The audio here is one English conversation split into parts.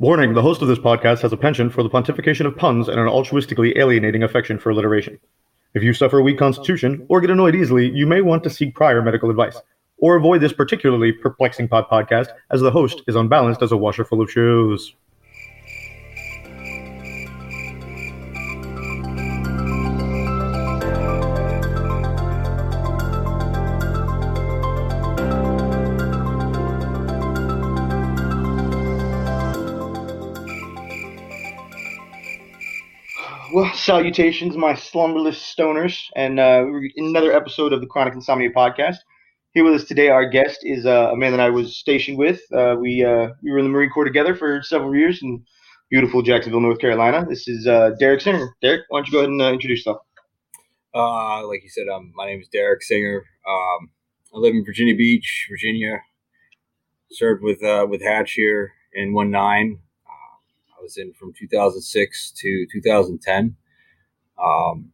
Warning the host of this podcast has a penchant for the pontification of puns and an altruistically alienating affection for alliteration. If you suffer a weak constitution or get annoyed easily, you may want to seek prior medical advice. Or avoid this particularly perplexing pod podcast, as the host is unbalanced as a washer full of shoes. Salutations, my slumberless stoners, and uh, another episode of the Chronic Insomnia podcast. Here with us today, our guest is uh, a man that I was stationed with. Uh, we uh, we were in the Marine Corps together for several years in beautiful Jacksonville, North Carolina. This is uh, Derek Singer. Derek, why don't you go ahead and uh, introduce yourself? Like you said, um, my name is Derek Singer. Um, I live in Virginia Beach, Virginia. Served with with Hatch here in one nine. I was in from 2006 to 2010. Um,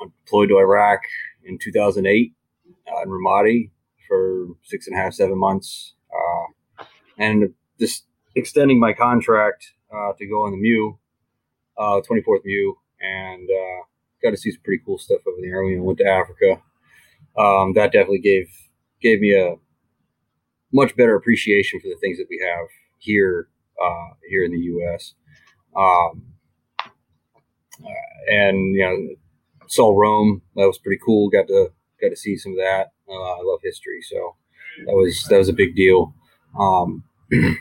I deployed to Iraq in 2008 uh, in Ramadi for six and a half, seven months, uh, and just extending my contract uh, to go on the MEU, uh, 24th MEU, and uh, got to see some pretty cool stuff over there. We went to Africa. Um, that definitely gave gave me a much better appreciation for the things that we have here uh, here in the U.S. Um, uh, and you know, saw Rome. That was pretty cool. Got to got to see some of that. Uh, I love history, so that was that was a big deal. Um,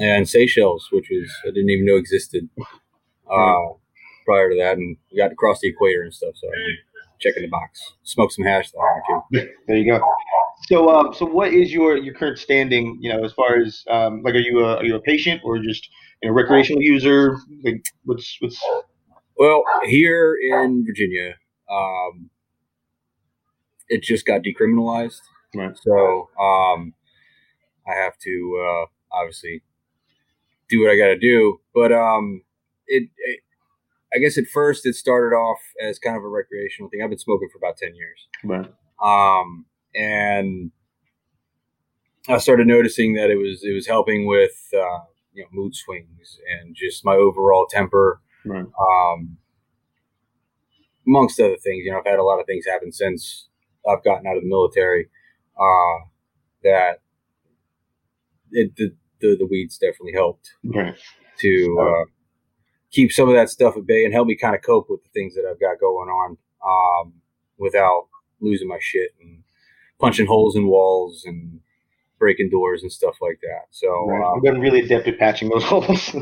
and Seychelles, which was I didn't even know existed uh, prior to that, and we got to cross the equator and stuff. So I'm checking the box. Smoke some hash though, too. There you go. So, uh, so what is your your current standing? You know, as far as um, like, are you a are you a patient or just know, recreational user? Like, what's what's Well, here in Virginia, um, it just got decriminalized. Right. So um, I have to uh, obviously do what I got to do. But um, it, it, I guess at first it started off as kind of a recreational thing. I've been smoking for about 10 years. right? Um, and I started noticing that it was, it was helping with, uh, you know, mood swings and just my overall temper Right. um, amongst other things. You know, I've had a lot of things happen since I've gotten out of the military uh, that it, the, the the weeds definitely helped Right. to uh, keep some of that stuff at bay and help me kind of cope with the things that I've got going on um, without losing my shit and punching holes in walls and breaking doors and stuff like that. So. right. uh, I've been really adept at patching those holes.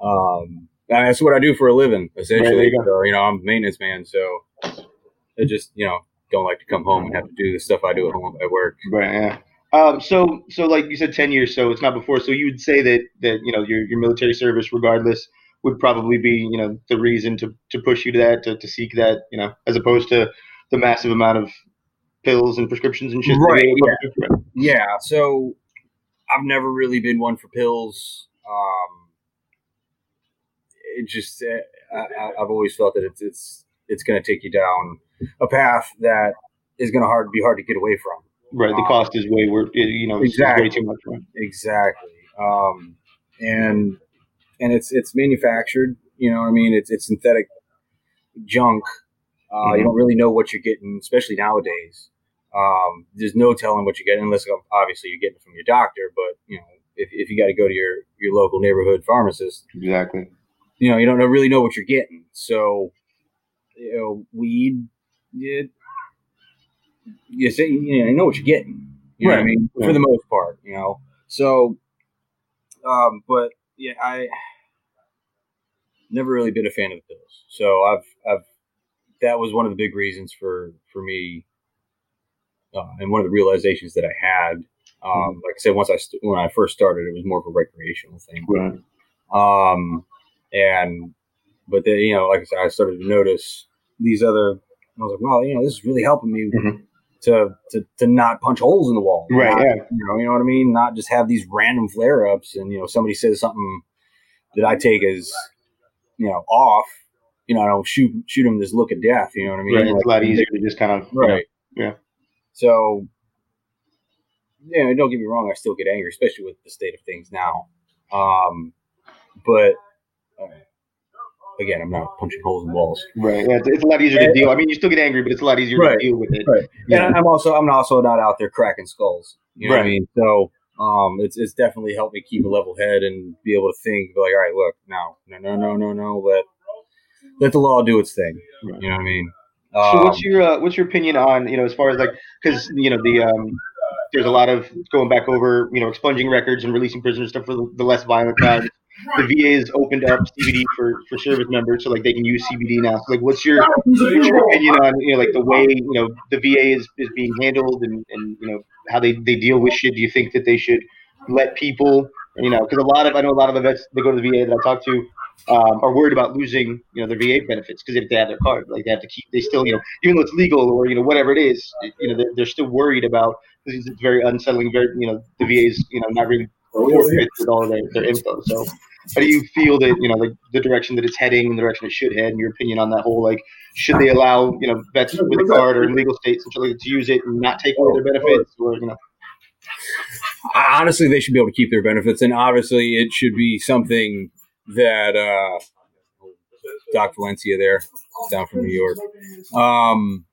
Um, that's what I do for a living, essentially. there you so, you know, I'm a maintenance man, so I just, you know, don't like to come home and have to do the stuff I do at home at work. right. Yeah. Um, so, so like you said, ten years. So it's not before. So you would say that that you know your your military service, regardless, would probably be you know the reason to to push you to that to, to seek that you know as opposed to the massive amount of pills and prescriptions and shit. Right, Right. Yeah, so I've never really been one for pills. Um, it just, uh, I, I've always felt that it's it's it's going to take you down a path that is going to hard be hard to get away from. Right. The cost is way worth. You know, it's it's way Exactly. too much. Right. Exactly. Um, and and it's it's manufactured. You know, what I mean, it's it's synthetic junk. Uh, Mhm. You don't really know what you're getting, especially nowadays. Um, there's no telling what you're getting unless obviously you're getting it from your doctor. But you know, if, if you got to go to your your local neighborhood pharmacist, Exactly. You know, you don't really know what you're getting. So, you know, weed, it, you say, you know, you know what you're getting. You know what I mean? right. For the most part, you know. So, um, but yeah, I never really been a fan of the pills. So I've, I've, that was one of the big reasons for, for me, uh, and one of the realizations that I had. Um, Mhm. like I said, once I st- when I first started, it was more of a recreational thing. Right. Um, and but then you know, like I said, I started to notice these other. I was like, well, you know, this is really helping me Mhm. to, to to not punch holes in the wall, Right, Not, yeah. You know, you know what I mean. Not just have these random flare ups, and you know, somebody says something that I take as you know off. You know, I don't shoot shoot them this look of death. You know what I mean? Right. It's Like, a lot easier to just kind of. you know, Right. Yeah. So, yeah, don't get me wrong. I still get angry, especially with the state of things now. Um, but again, I'm not punching holes in walls. Right. Yeah, it's, it's a lot easier to deal. I mean, you still get angry, but it's a lot easier Right. to deal with it. Right. Yeah. And I'm also I'm also not out there cracking skulls. You know what I mean? So um, it's it's definitely helped me keep a level head and be able to think be like, all right, look, no, no, no, no, no, no, let let the law do its thing. Right. You know what I mean? So Um, what's your uh, what's your opinion on you know as far as like because you know the um there's a lot of going back over you know expunging records and releasing prisoners stuff for the, the less violent crimes. The VA has opened up CBD for, for service members so like they can use CBD now. So like what's your what's your opinion on you know like the way you know the VA is, is being handled and, and you know how they, they deal with shit? Do you think that they should let people you know because a lot of I know a lot of the vets that go to the VA that I talk to um, are worried about losing, you know, their VA benefits because if they have their card, like they have to keep, they still, you know, even though it's legal or you know whatever it is, you know, they're, they're still worried about because it's very unsettling. Very, you know, the VA's, you know, not really with all their, their info. So, how do you feel that you know the, the direction that it's heading and the direction it should head, and your opinion on that whole like, should they allow you know vets with a card or in legal states and like to use it and not take away their benefits, or you know, honestly, they should be able to keep their benefits, and obviously, it should be something that uh, Doc Valencia there, down from New York. Um,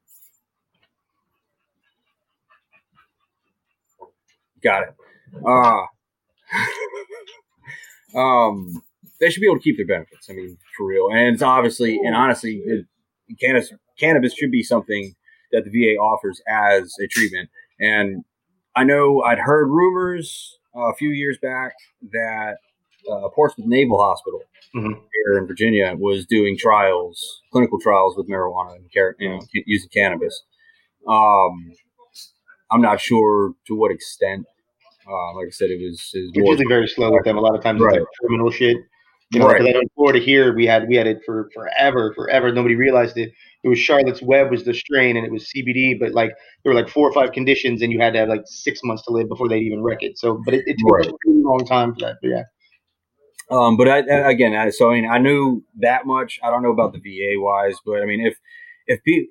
got it. Uh, um, they should be able to keep their benefits. I mean, for real, and it's obviously and honestly, it, cannabis cannabis should be something that the VA offers as a treatment. And I know I'd heard rumors uh, a few years back that uh, Portsmouth Naval Hospital Mhm. here in Virginia was doing trials, clinical trials with marijuana and car- you know, using cannabis. Um, I'm not sure to what extent. Uh, like I said, it was, it was more usually very slow with them. A lot of times Right. it's like criminal shit. You know, Right. because in Florida here we had we had it for forever, forever. Nobody realized it. It was Charlotte's Web was the strain, and it was CBD. But like there were like four or five conditions, and you had to have like six months to live before they'd even wreck it. So, but it, it took Right. a really long time for that. But yeah, Um, but I, again, I, so I mean, I knew that much. I don't know about the VA wise, but I mean, if if pe-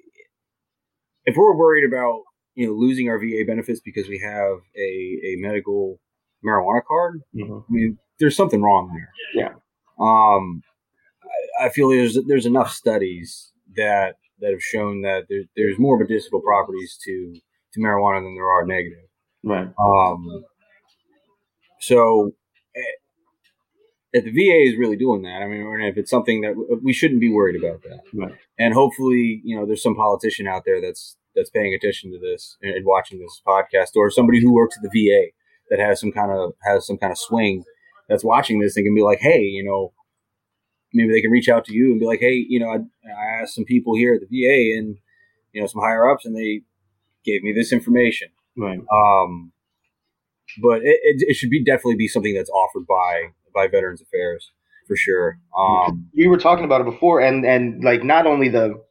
if we're worried about you know losing our VA benefits because we have a a medical marijuana card, I mean, there's something wrong there. Yeah. Um, I, I feel there's there's enough studies that that have shown that there, there's more medicinal properties to to marijuana than there are negative. right. Um, so eh, if the VA is really doing that, I mean, or if it's something that we shouldn't be worried about that. Right. And hopefully, you know, there's some politician out there that's that's paying attention to this and, watching this podcast, or somebody who works at the VA that has some kind of has some kind of swing that's watching this and can be like, hey, you know, maybe they can reach out to you and be like, hey, you know, I, I asked some people here at the VA and you know some higher ups, and they gave me this information. Right. Um, but it, it, it should be definitely be something that's offered by by Veterans Affairs for sure. Um, we were talking about it before, and and like not only the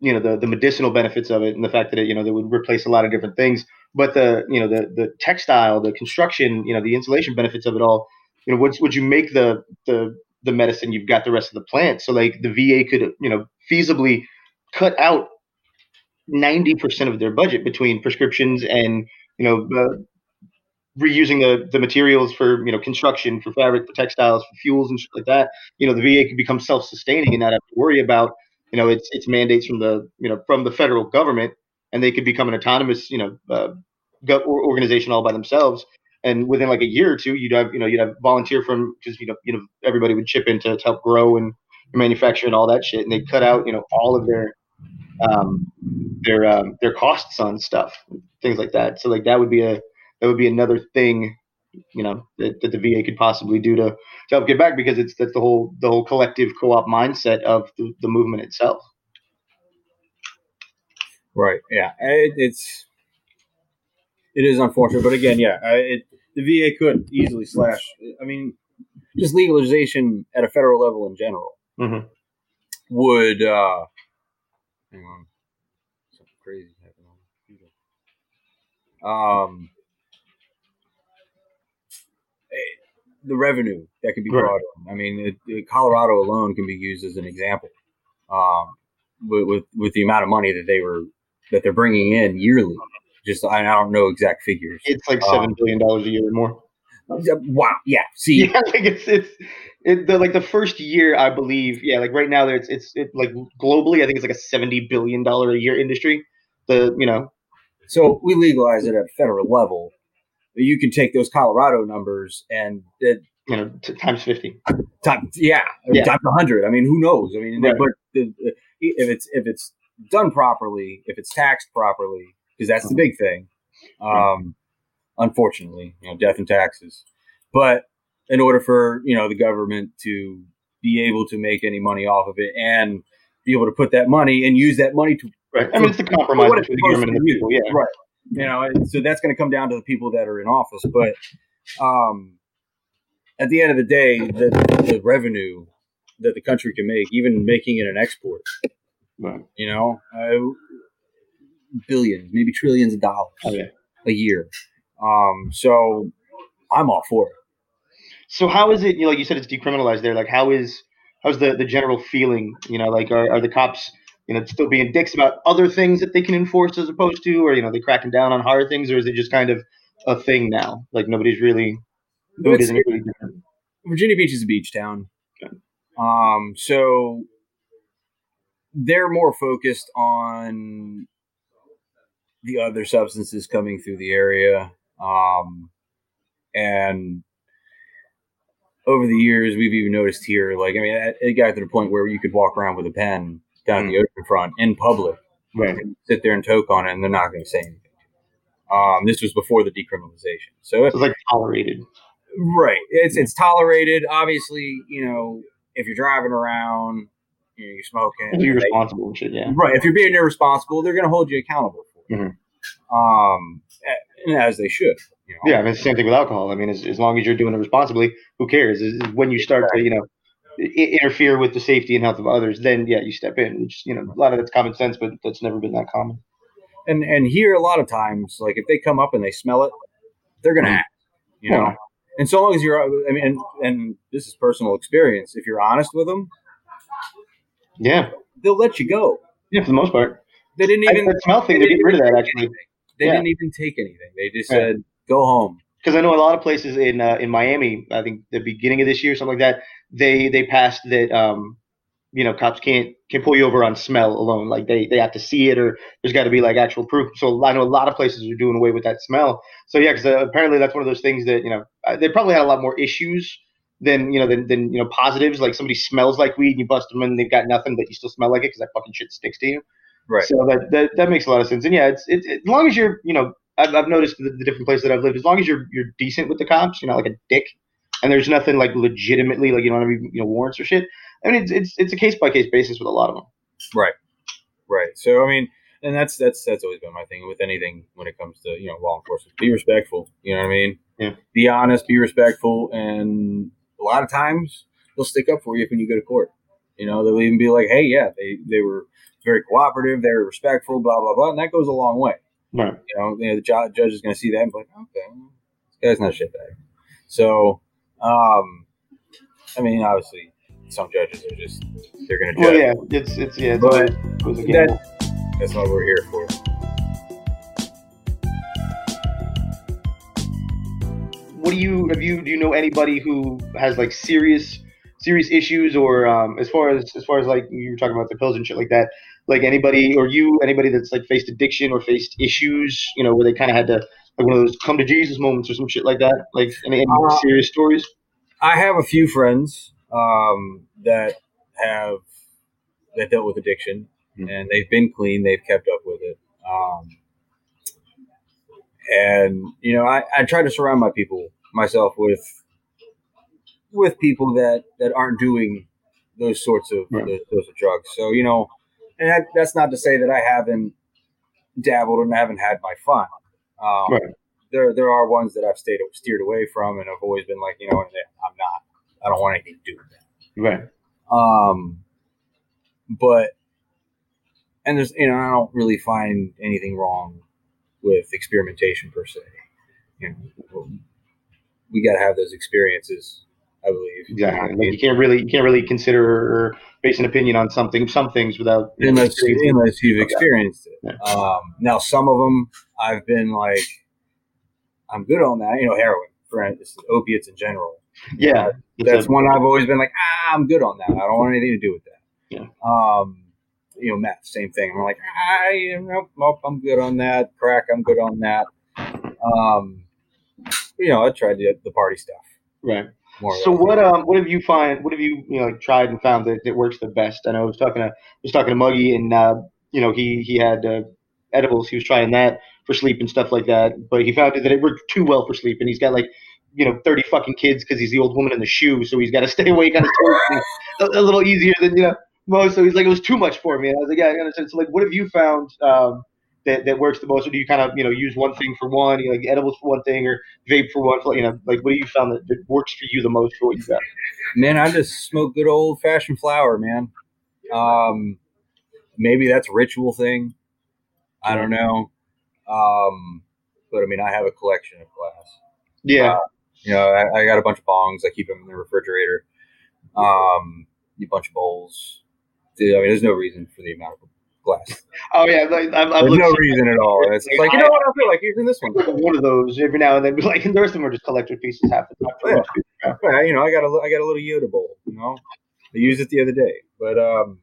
you know the the medicinal benefits of it and the fact that it you know they would replace a lot of different things, but the you know the the textile, the construction, you know the insulation benefits of it all. You know, would would you make the the the medicine? You've got the rest of the plant, so like the VA could you know feasibly cut out ninety percent of their budget between prescriptions and you know. Uh, reusing the, the materials for you know construction for fabric for textiles for fuels and shit like that you know the VA could become self-sustaining and not have to worry about you know its its mandates from the you know from the federal government and they could become an autonomous you know uh, organization all by themselves. And within like a year or two you'd have you know you'd have volunteer from because you know you know everybody would chip in to, to help grow and manufacture and all that shit and they cut out you know all of their um their um their costs on stuff things like that. So like that would be a that would be another thing you know that, that the VA could possibly do to, to help get back because it's that's the whole the whole collective co-op mindset of the, the movement itself. right? Yeah, it, it's it is unfortunate, but again, yeah, it, the VA could easily slash. I mean, just legalization at a federal level in general Mhm. would. uh Hang on, something crazy happened on the computer. Um. eh, The revenue that can be Right. brought in. I mean, it, it- Colorado alone can be used as an example. Um, with, with with the amount of money that they were that they're bringing in yearly. Just I, I don't know exact figures. It's like Um, seven billion dollars a year or more. Wow. Yeah. See. Yeah, like it's it's it, the, like the first year, I believe. Yeah, like right now, it's it's it, like globally, I think it's like a seventy billion dollar a year industry. The you know, So we legalize it at federal level. You can take those Colorado numbers and it, you know, t- times fifty. time, yeah, Yeah. times a hundred. I mean, who knows? I mean, Right. but the, the- if it's if it's done properly, if it's taxed properly, because that's the big thing. Um, unfortunately, you know, death and taxes. But in order for you know the government to be able to make any money off of it and be able to put that money and use that money to Right. I mean, it's the compromise between the government and the people. Yeah. Right. You know, so that's going to come down to the people that are in office. But um, at the end of the day, the, the revenue that the country can make, even making it an export, Right. you know, uh, billions, maybe trillions of dollars Oh, a year. Um, so I'm all for it. So how is it? You know, like you said, it's decriminalized there. Like, how is how's the the general feeling? You know, like are, are the cops you know still being dicks about other things that they can enforce as opposed to, or you know, they cracking down on harder things, or is it just kind of a thing now? Like nobody's really really. Virginia Beach is a beach town. Okay. Um, so they're more focused on the other substances coming through the area. Um, and over the years, we've even noticed here, like, I mean, it got to the point where you could walk around with a pen down at the ocean front in public, Right. sit there and toke on it, and they're not going to say anything. Um, this was before the decriminalization. So it's like tolerated. Right. It's it's tolerated. Obviously, you know, if you're driving around, you know, you're smoking. Be responsible and shit. Yeah. Right. If you're being irresponsible, they're going to hold you accountable for it. Mhm. Um, as they should. You know? Yeah, I mean, it's the same thing with alcohol. I mean, as, as long as you're doing it responsibly, who cares? Is is when you start to, you know, interfere with the safety and health of others, then yeah, you step in. Which you know, a lot of that's common sense, but that's never been that common. And and here a lot of times, like if they come up and they smell it, they're to Mhm. act. You know. Yeah. And so long as you're, I mean, and, and this is personal experience. If you're honest with them, Yeah, they'll let you go. yeah, for the most part. They didn't I- even. that smell thing, didn't getting rid of that actually. anything. They Yeah. didn't even take anything. They just Yeah. said, "Go home." Because I know a lot of places in uh, in Miami, I think the beginning of this year, something like that, they they passed that um, you know cops can't can pull you over on smell alone. Like they they have to see it or there's got to be like actual proof. So I know a lot of places are doing away with that smell. So yeah, because uh, apparently that's one of those things that you know they probably had a lot more issues than you know than, than you know positives. Like somebody smells like weed and you bust them and they've got nothing, but you still smell like it because that fucking shit sticks to you. Right. So that, that that makes a lot of sense. And yeah, it's it's as long as you're you know I've, I've noticed the, the different places that I've lived. As long as you're you're decent with the cops, you're not like a dick, and there's nothing like legitimately like you don't have any, you know warrants or shit. I mean, it's it's it's a case by case basis with a lot of them. Right. Right. So I mean, and that's that's that's always been my thing with anything when it comes to you know law enforcement. Be respectful. You know what I mean? Yeah. Be honest. Be respectful, and a lot of times they'll stick up for you when you go to court. You know, they'll even be like, "Hey, yeah, they they were very cooperative. They were respectful. Blah blah blah," and that goes a long way. Right. You know, you know the judge is going to see that and be like, "Okay, this guy's not a shitbag." So, um, I mean, obviously, some judges are just they're going to judge. Well, yeah, it's it's yeah, it's But always, always a gamble. That's what we're here for. what do you have you do you know anybody who has like serious serious issues or um as far as as far as like you were talking about the pills and shit like that like anybody or you anybody that's like faced addiction or faced issues you know where they kind of had to like one of those come to jesus moments or some shit like that like any, any Uh, serious stories I have a few friends um, that have that dealt with addiction, Hmm. and they've been clean. They've kept up with it, um, and you know, I, I try to surround my people myself with with people that that aren't doing those sorts of Right. those, sorts of drugs. So you know, and that, that's not to say that I haven't dabbled and haven't had my fun. Um, Right. There, there are ones that I've stayed steered away from, and I've always been like, you know, I'm not. I don't want anything to do with that. right Um, but and there's you know I don't really find anything wrong with experimentation per se. You know, we got to have those experiences. I believe exactly like you can't really you can't really consider or base an opinion on something some things without you know, unless experiencing unless you've Okay. experienced it. Yeah. Um, now some of them I've been like, I'm good on that. You know, heroin, for opiates in general. Yeah, that's one I've always been like, ah, I'm good on that. I don't want anything to do with that. Yeah. Um, you know, meth, same thing. I'm like, I, nope, nope, I'm good on that. Crack, I'm good on that. Um, you know, I tried the, the party stuff. Right. So what um what have you find what have you you know like, tried and found that, that works the best? I know I was talking to I was talking to Muggy and uh, you know he he had uh, edibles. He was trying that for sleep and stuff like that, but he found that it worked too well for sleep, and he's got like you know 30 fucking kids because he's the old woman in the shoe, so he's got to stay awake on his toes a, a little easier than you know most. So he's like it was too much for me. And I was like, yeah, I understand. So like, what have you found? Um, that, that works the most, or do you kind of you know use one thing for one, you know, like edibles for one thing, or vape for one? You know, like what do you found that, that works for you the most for what you got? Man, I just smoke good old fashioned flower, man. Um, maybe that's a ritual thing. I don't know. Um, but I mean, I have a collection of glass. Yeah. Uh, you know, I, I, got a bunch of bongs. I keep them in the refrigerator. Um, a bunch of bowls. I mean, there's no reason for the amount of Oh yeah, like, I've There's no reason at all. It's like you know what I feel like using this one. One of those every now and then. Like the rest of them are just collector pieces. Half the time. Yeah. yeah, you know, I got a I got a little Yoda bowl. You know, I used it the other day. But um,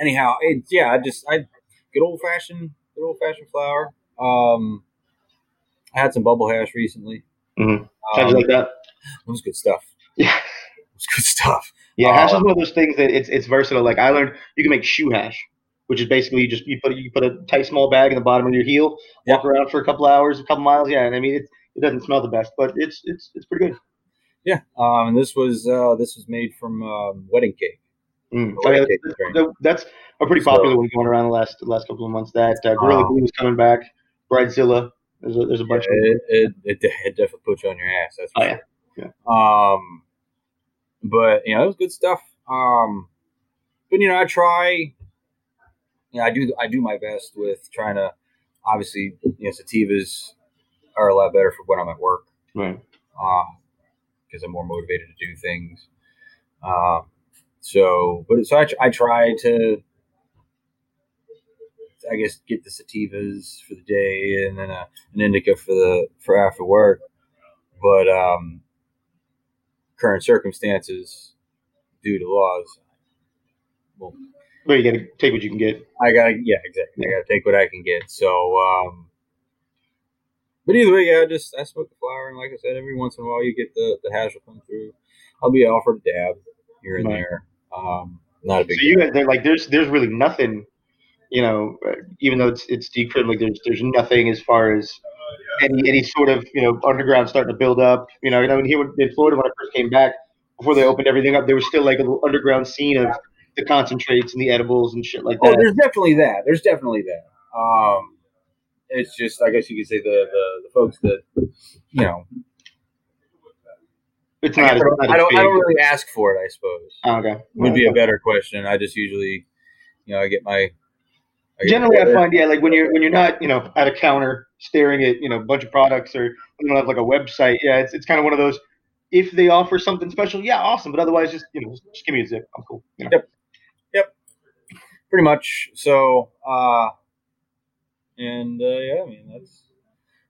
anyhow, it, yeah, I just I good old fashioned good old fashioned flower. Um, I had some bubble hash recently. Mm-hmm. Um, like that? It was good stuff. Yeah, it was good stuff. Yeah, hash is um, one of those things that it's it's versatile. Like I learned, you can make shoe hash which is basically you just you put you put a tight small bag in the bottom of your heel, walk around for a couple hours, a couple miles. Yeah, and I mean it it doesn't smell the best, but it's it's it's pretty good. Yeah, um, and this was uh, this was made from um, wedding cake. Mm. Oh, yeah, that's, that's, a pretty popular so, one going around the last the last couple of months. That uh, Gorilla um, Glue is coming back. Bridezilla. There's a, there's a bunch yeah, of it, it, it, definitely puts you on your ass. That's oh, sure. yeah. yeah. Um, but you know, it was good stuff. Um, but you know, I try you know, I do I do my best with trying to obviously you know sativas are a lot better for when I'm at work, right? Because um, I'm more motivated to do things. Um, so, but so I, I try to, I guess, get the sativas for the day and then a, an indica for the for after work. But um, current circumstances, due to laws, well, but you got to take what you can get. I got to, yeah, exactly. I got to take what I can get. So, um, but either way, yeah, I just I smoke the flower, and like I said, every once in a while you get the the hash will come through. I'll be offered a dab here and right. there. Um, not a big. So you guys, like, there's there's really nothing, you know, even though it's it's decrypted, like there's there's nothing as far as any any sort of you know underground starting to build up. You know, you know, here in Florida when I first came back, before they opened everything up, there was still like a little underground scene of the concentrates and the edibles and shit like oh, that. Oh, there's definitely that. There's definitely that. Um, it's just, I guess you could say the the, the folks that you know. It's not. I, don't, I don't, I don't really ask for it. I suppose. Oh, okay. Would be a better question. I just usually, you know, I get my. I get Generally, I find yeah, like when you're when you're not you know at a counter staring at you know a bunch of products or you don't have like a website. Yeah, it's it's kind of one of those. If they offer something special, yeah, awesome. But otherwise, just you know, just give me a zip. I'm cool. You know? Yep pretty much. So, uh, and uh, yeah, I mean that's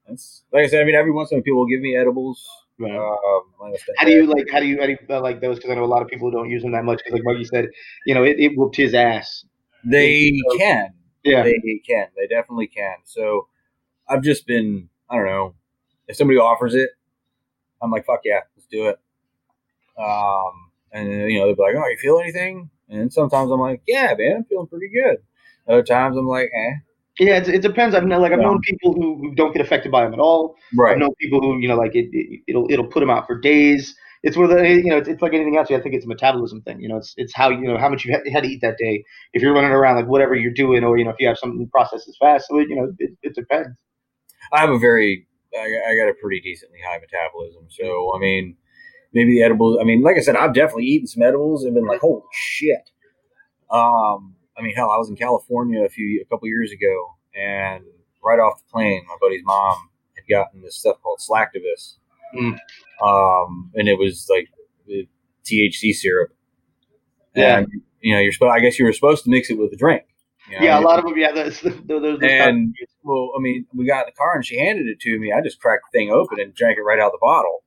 that's like I said. I mean, every once in a while, people will give me edibles. Right. Um, how do you like? How do you, how do you uh, like those? Because I know a lot of people don't use them that much. Because like Muggy said, you know, it, it whooped his ass. They so, can. Yeah, they can. They definitely can. So I've just been. I don't know. If somebody offers it, I'm like, fuck yeah, let's do it. Um, and you know, they'll be like, oh, you feel anything? And sometimes I'm like, yeah, man, I'm feeling pretty good. Other times I'm like, eh. Yeah, it, it depends. I've known, like I've yeah. known people who, who don't get affected by them at all. Right. I've known people who you know like it, it will it'll put them out for days. It's where the you know it's, it's like anything else. I think it's a metabolism thing. You know, it's it's how you know how much you had to eat that day. If you're running around like whatever you're doing, or you know if you have something processes fast, so it, you know it, it depends. I have a very I, I got a pretty decently high metabolism, so I mean maybe the edibles. I mean, like I said, I've definitely eaten some edibles and been like, holy shit. Um, I mean, hell, I was in California a few, a couple years ago, and right off the plane, my buddy's mom had gotten this stuff called Slactivus, mm. um, and it was like THC syrup. Yeah. And you know, you're supposed. I guess you were supposed to mix it with a drink. You know, Yeah, a lot of them. Yeah, those, those, those And well, I mean, we got in the car and she handed it to me. I just cracked the thing open and drank it right out of the bottle.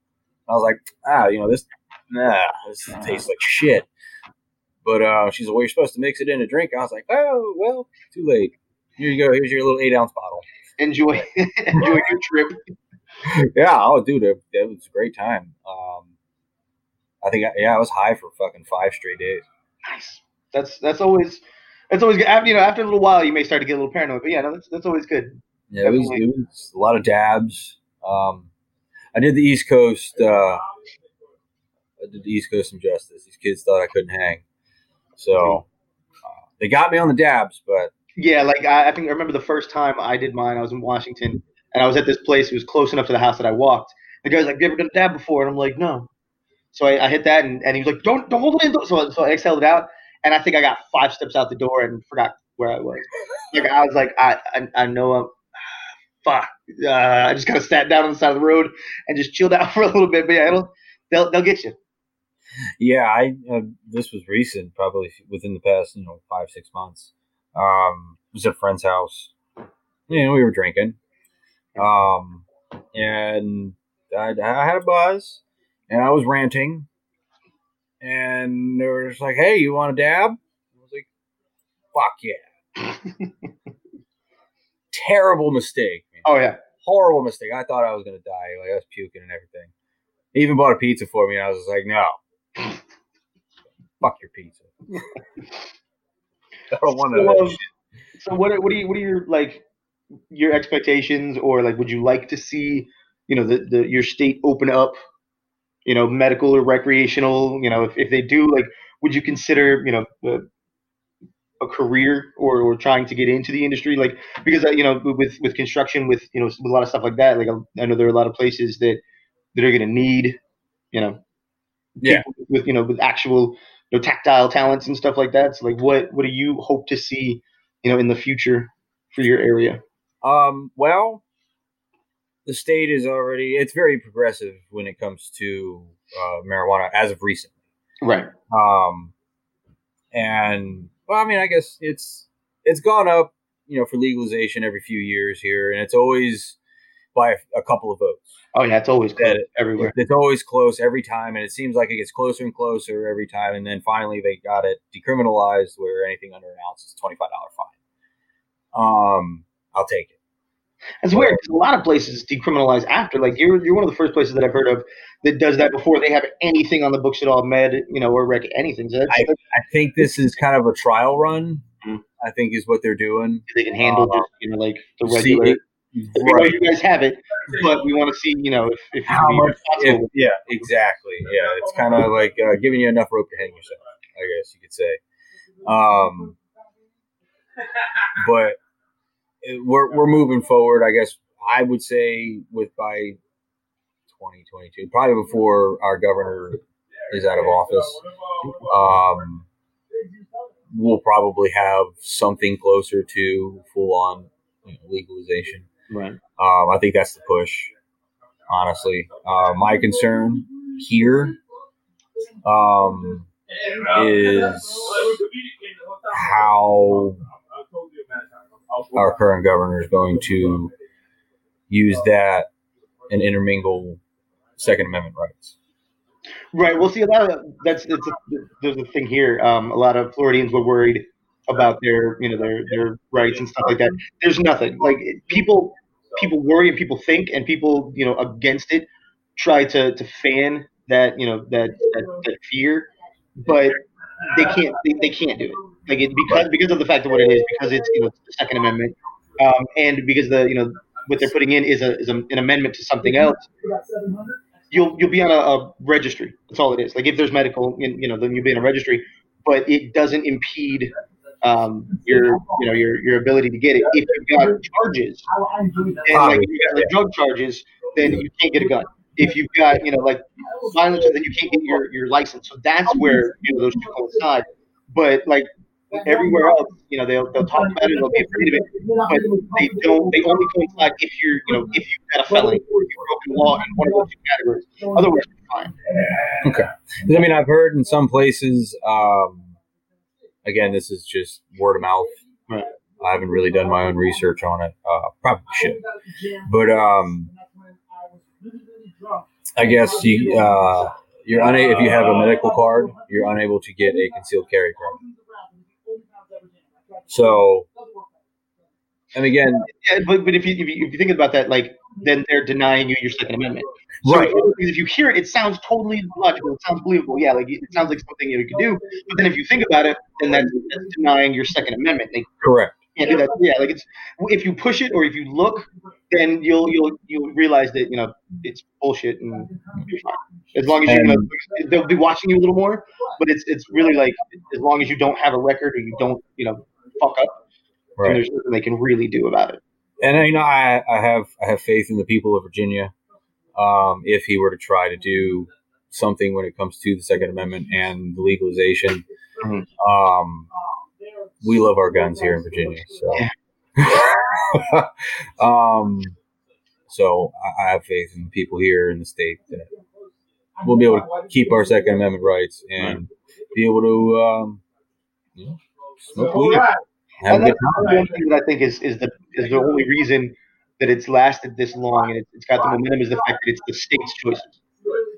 I was like, ah, you know, this, nah, this tastes like shit. But uh, she's like, well, you're supposed to mix it in a drink. I was like, oh, well, too late. Here you go. Here's your little eight ounce bottle. enjoy enjoy your trip. Yeah. Oh, dude, it, it was a great time. Um, I think, I, yeah, I was high for fucking five straight days. Nice. That's that's always that's always good. After, you know, after a little while, you may start to get a little paranoid, but yeah, no, that's that's always good. Yeah, it was, it was a lot of dabs. Um, I did the East Coast. Uh, I did the East Coast some justice. These kids thought I couldn't hang, so uh, they got me on the dabs. But Yeah, like I, I think I remember the first time I did mine. I was in Washington, and I was at this place. It was close enough to the house that I walked. The guy's like, "You ever done a dab before?" And I'm like, "No." So I, I hit that, and, and he was like, "Don't don't hold it in." So so I exhaled it out, and I think I got five steps out the door and forgot where I was. Like I was like, I I, I know I'm. Fuck. Uh, I just kind of sat down on the side of the road and just chilled out for a little bit. But yeah, it'll they'll they'll get you. yeah, I uh, this was recent, probably within the past you know five six months. Um, it was at a friend's house. You know, we were drinking, um, and I, I had a buzz, and I was ranting, and they were just like, "Hey, you want a dab?" I was like, "Fuck yeah!" Terrible mistake. Oh yeah. Horrible mistake. I thought I was gonna die. Like I was puking and everything. They even bought a pizza for me, and I was just like, "No, fuck your pizza." I don't want So, to. so what are, what are you what are your like your expectations or like would you like to see you know the, the your state open up you know medical or recreational you know if, if they do like would you consider you know a, a career or, or trying to get into the industry like because uh, you know with with construction with you know with a lot of stuff like that like I know there are a lot of places that that are going to need you know Yeah. with you know with actual you know tactile talents and stuff like that so like what what do you hope to see you know in the future for your area Um, well, the state is already it's very progressive when it comes to uh, marijuana as of recently. right Um, and well, I mean, I guess it's it's gone up, you know, for legalization every few years here, and it's always by a, a couple of votes. oh yeah it's always close everywhere It's always close every time, and it seems like it gets closer and closer every time. And then finally, they got it decriminalized, where anything under an ounce is twenty five dollar fine. Um, I'll take it. It's weird 'cause a lot of places decriminalize after like you're you're one of the first places that i've heard of that does that before they have anything on the books at all med you know or rec anything so that's, that's I think this is kind of a trial run. Mhm. I think is what they're doing. they can handle Uh, just you know like the See, regular it- we know right. you guys have it but we want to see you know if, if How much? if- yeah, exactly. Yeah, it's kind of like uh, giving you enough rope to hang yourself. I guess you could say. Um, but it- we're we're moving forward. I guess I would say with by 2022, probably before our governor is out of office. Um, we'll probably have something closer to full on you know, legalization. right Um, I think that's the push, honestly. Uh, my concern here um, is how our current governor is going to use that and intermingle Second Amendment rights. Right. Well, see, a lot of that's it's a, there's a thing here. Um, a lot of Floridians were worried about their, you know, their their rights and stuff like that. There's nothing like people people worry and people think and people, you know, against it try to to fan that, you know, that that, that fear, but they can't they, they can't do it. Like it because because of the fact of what it is because it's you know the Second Amendment, um, and because the you know what they're putting in is a is a, an amendment to something else you'll you'll be on a, a registry. That's all it is. Like if there's medical, you you know, then you'll be in a registry, but it doesn't impede um, your you know your your ability to get it. If you've got charges, and like if you've got like drug charges, then you can't get a gun. If you've got you know like violence, then you can't get your your license. So that's where you know those two coincide. But like everywhere else, you know, they'll they'll talk about it, they'll be afraid of it, but they don't. They only coincide if you're you know if you've got a felony or you've broken law in one of those two categories. Otherwise, you're fine. Okay. I mean, I've heard in some places, um, again, this is just word of mouth Right. I haven't really done my own research on it. Uh, probably should, but um, I guess you uh, you're unable if you have a medical card, you're unable to get a concealed carry permit. So, and again, Yeah, but, but if you, if you if you think about that, like then they're denying you your Second Amendment. So Right. If you hear it, it sounds totally logical. It sounds believable. Yeah, like it sounds like something you could do. But then if you think about it, then that's, that's denying your Second Amendment. They correct. can't do that. Yeah, like it's if you push it or if you look, then you'll you'll you'll realize that you know it's bullshit and. As long as you, you know, they'll be watching you a little more. But it's it's really like as long as you don't have a record or you don't you know fuck up, then Right. there's nothing they can really do about it. and you know I, I have I have faith in the people of Virginia. Um, if he were to try to do something when it comes to the Second Amendment and the legalization, Mhm. um, we love our guns here in Virginia. So, um, so I, I have faith in the people here in the state that we'll be able to keep our Second Amendment rights and be able to, um, you know, smoke weed, have And that's one thing that I think is, is the is the only reason that it's lasted this long and it's, it's got the momentum is the fact that it's the state's choices.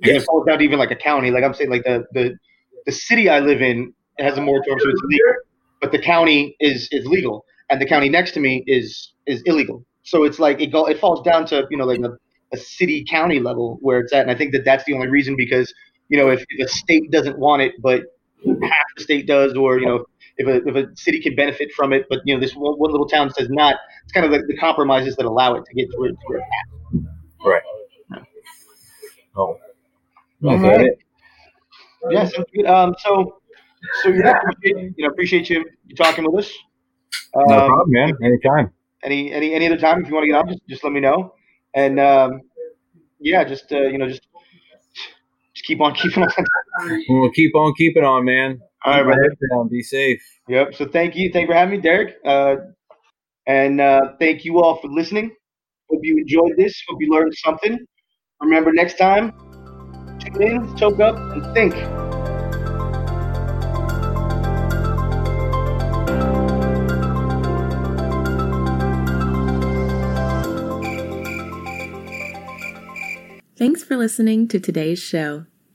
And it falls down to even like a county. Like I'm saying, like the the, the city I live in has a moratorium, so it's legal, but the county is is legal, and the county next to me is is illegal. So it's like it go it falls down to you know like a, a city county level where it's at, and I think that that's the only reason because you know if, if a state doesn't want it, but half the state does, or you know if a, if a city can benefit from it, but you know this one, one little town says not. It's kind of like the compromises that allow it to get to where, to where. Right. Oh. All Is that right. it? Yeah, sounds good. Um, so so yeah, appreciate, you know appreciate you you talking with us. Um, No problem, man. Anytime. Any any any other time if you want to get on, just just let me know. And um, yeah, just uh, you know just just keep on keeping on. We'll keep on keeping on, man. All right, Keep brother. down. Be safe. Yep. So thank you, thank you for having me, Derek. Uh, and uh, thank you all for listening. Hope you enjoyed this. Hope you learned something. Remember, next time, tune in, choke up, and think. Thanks for listening to today's show.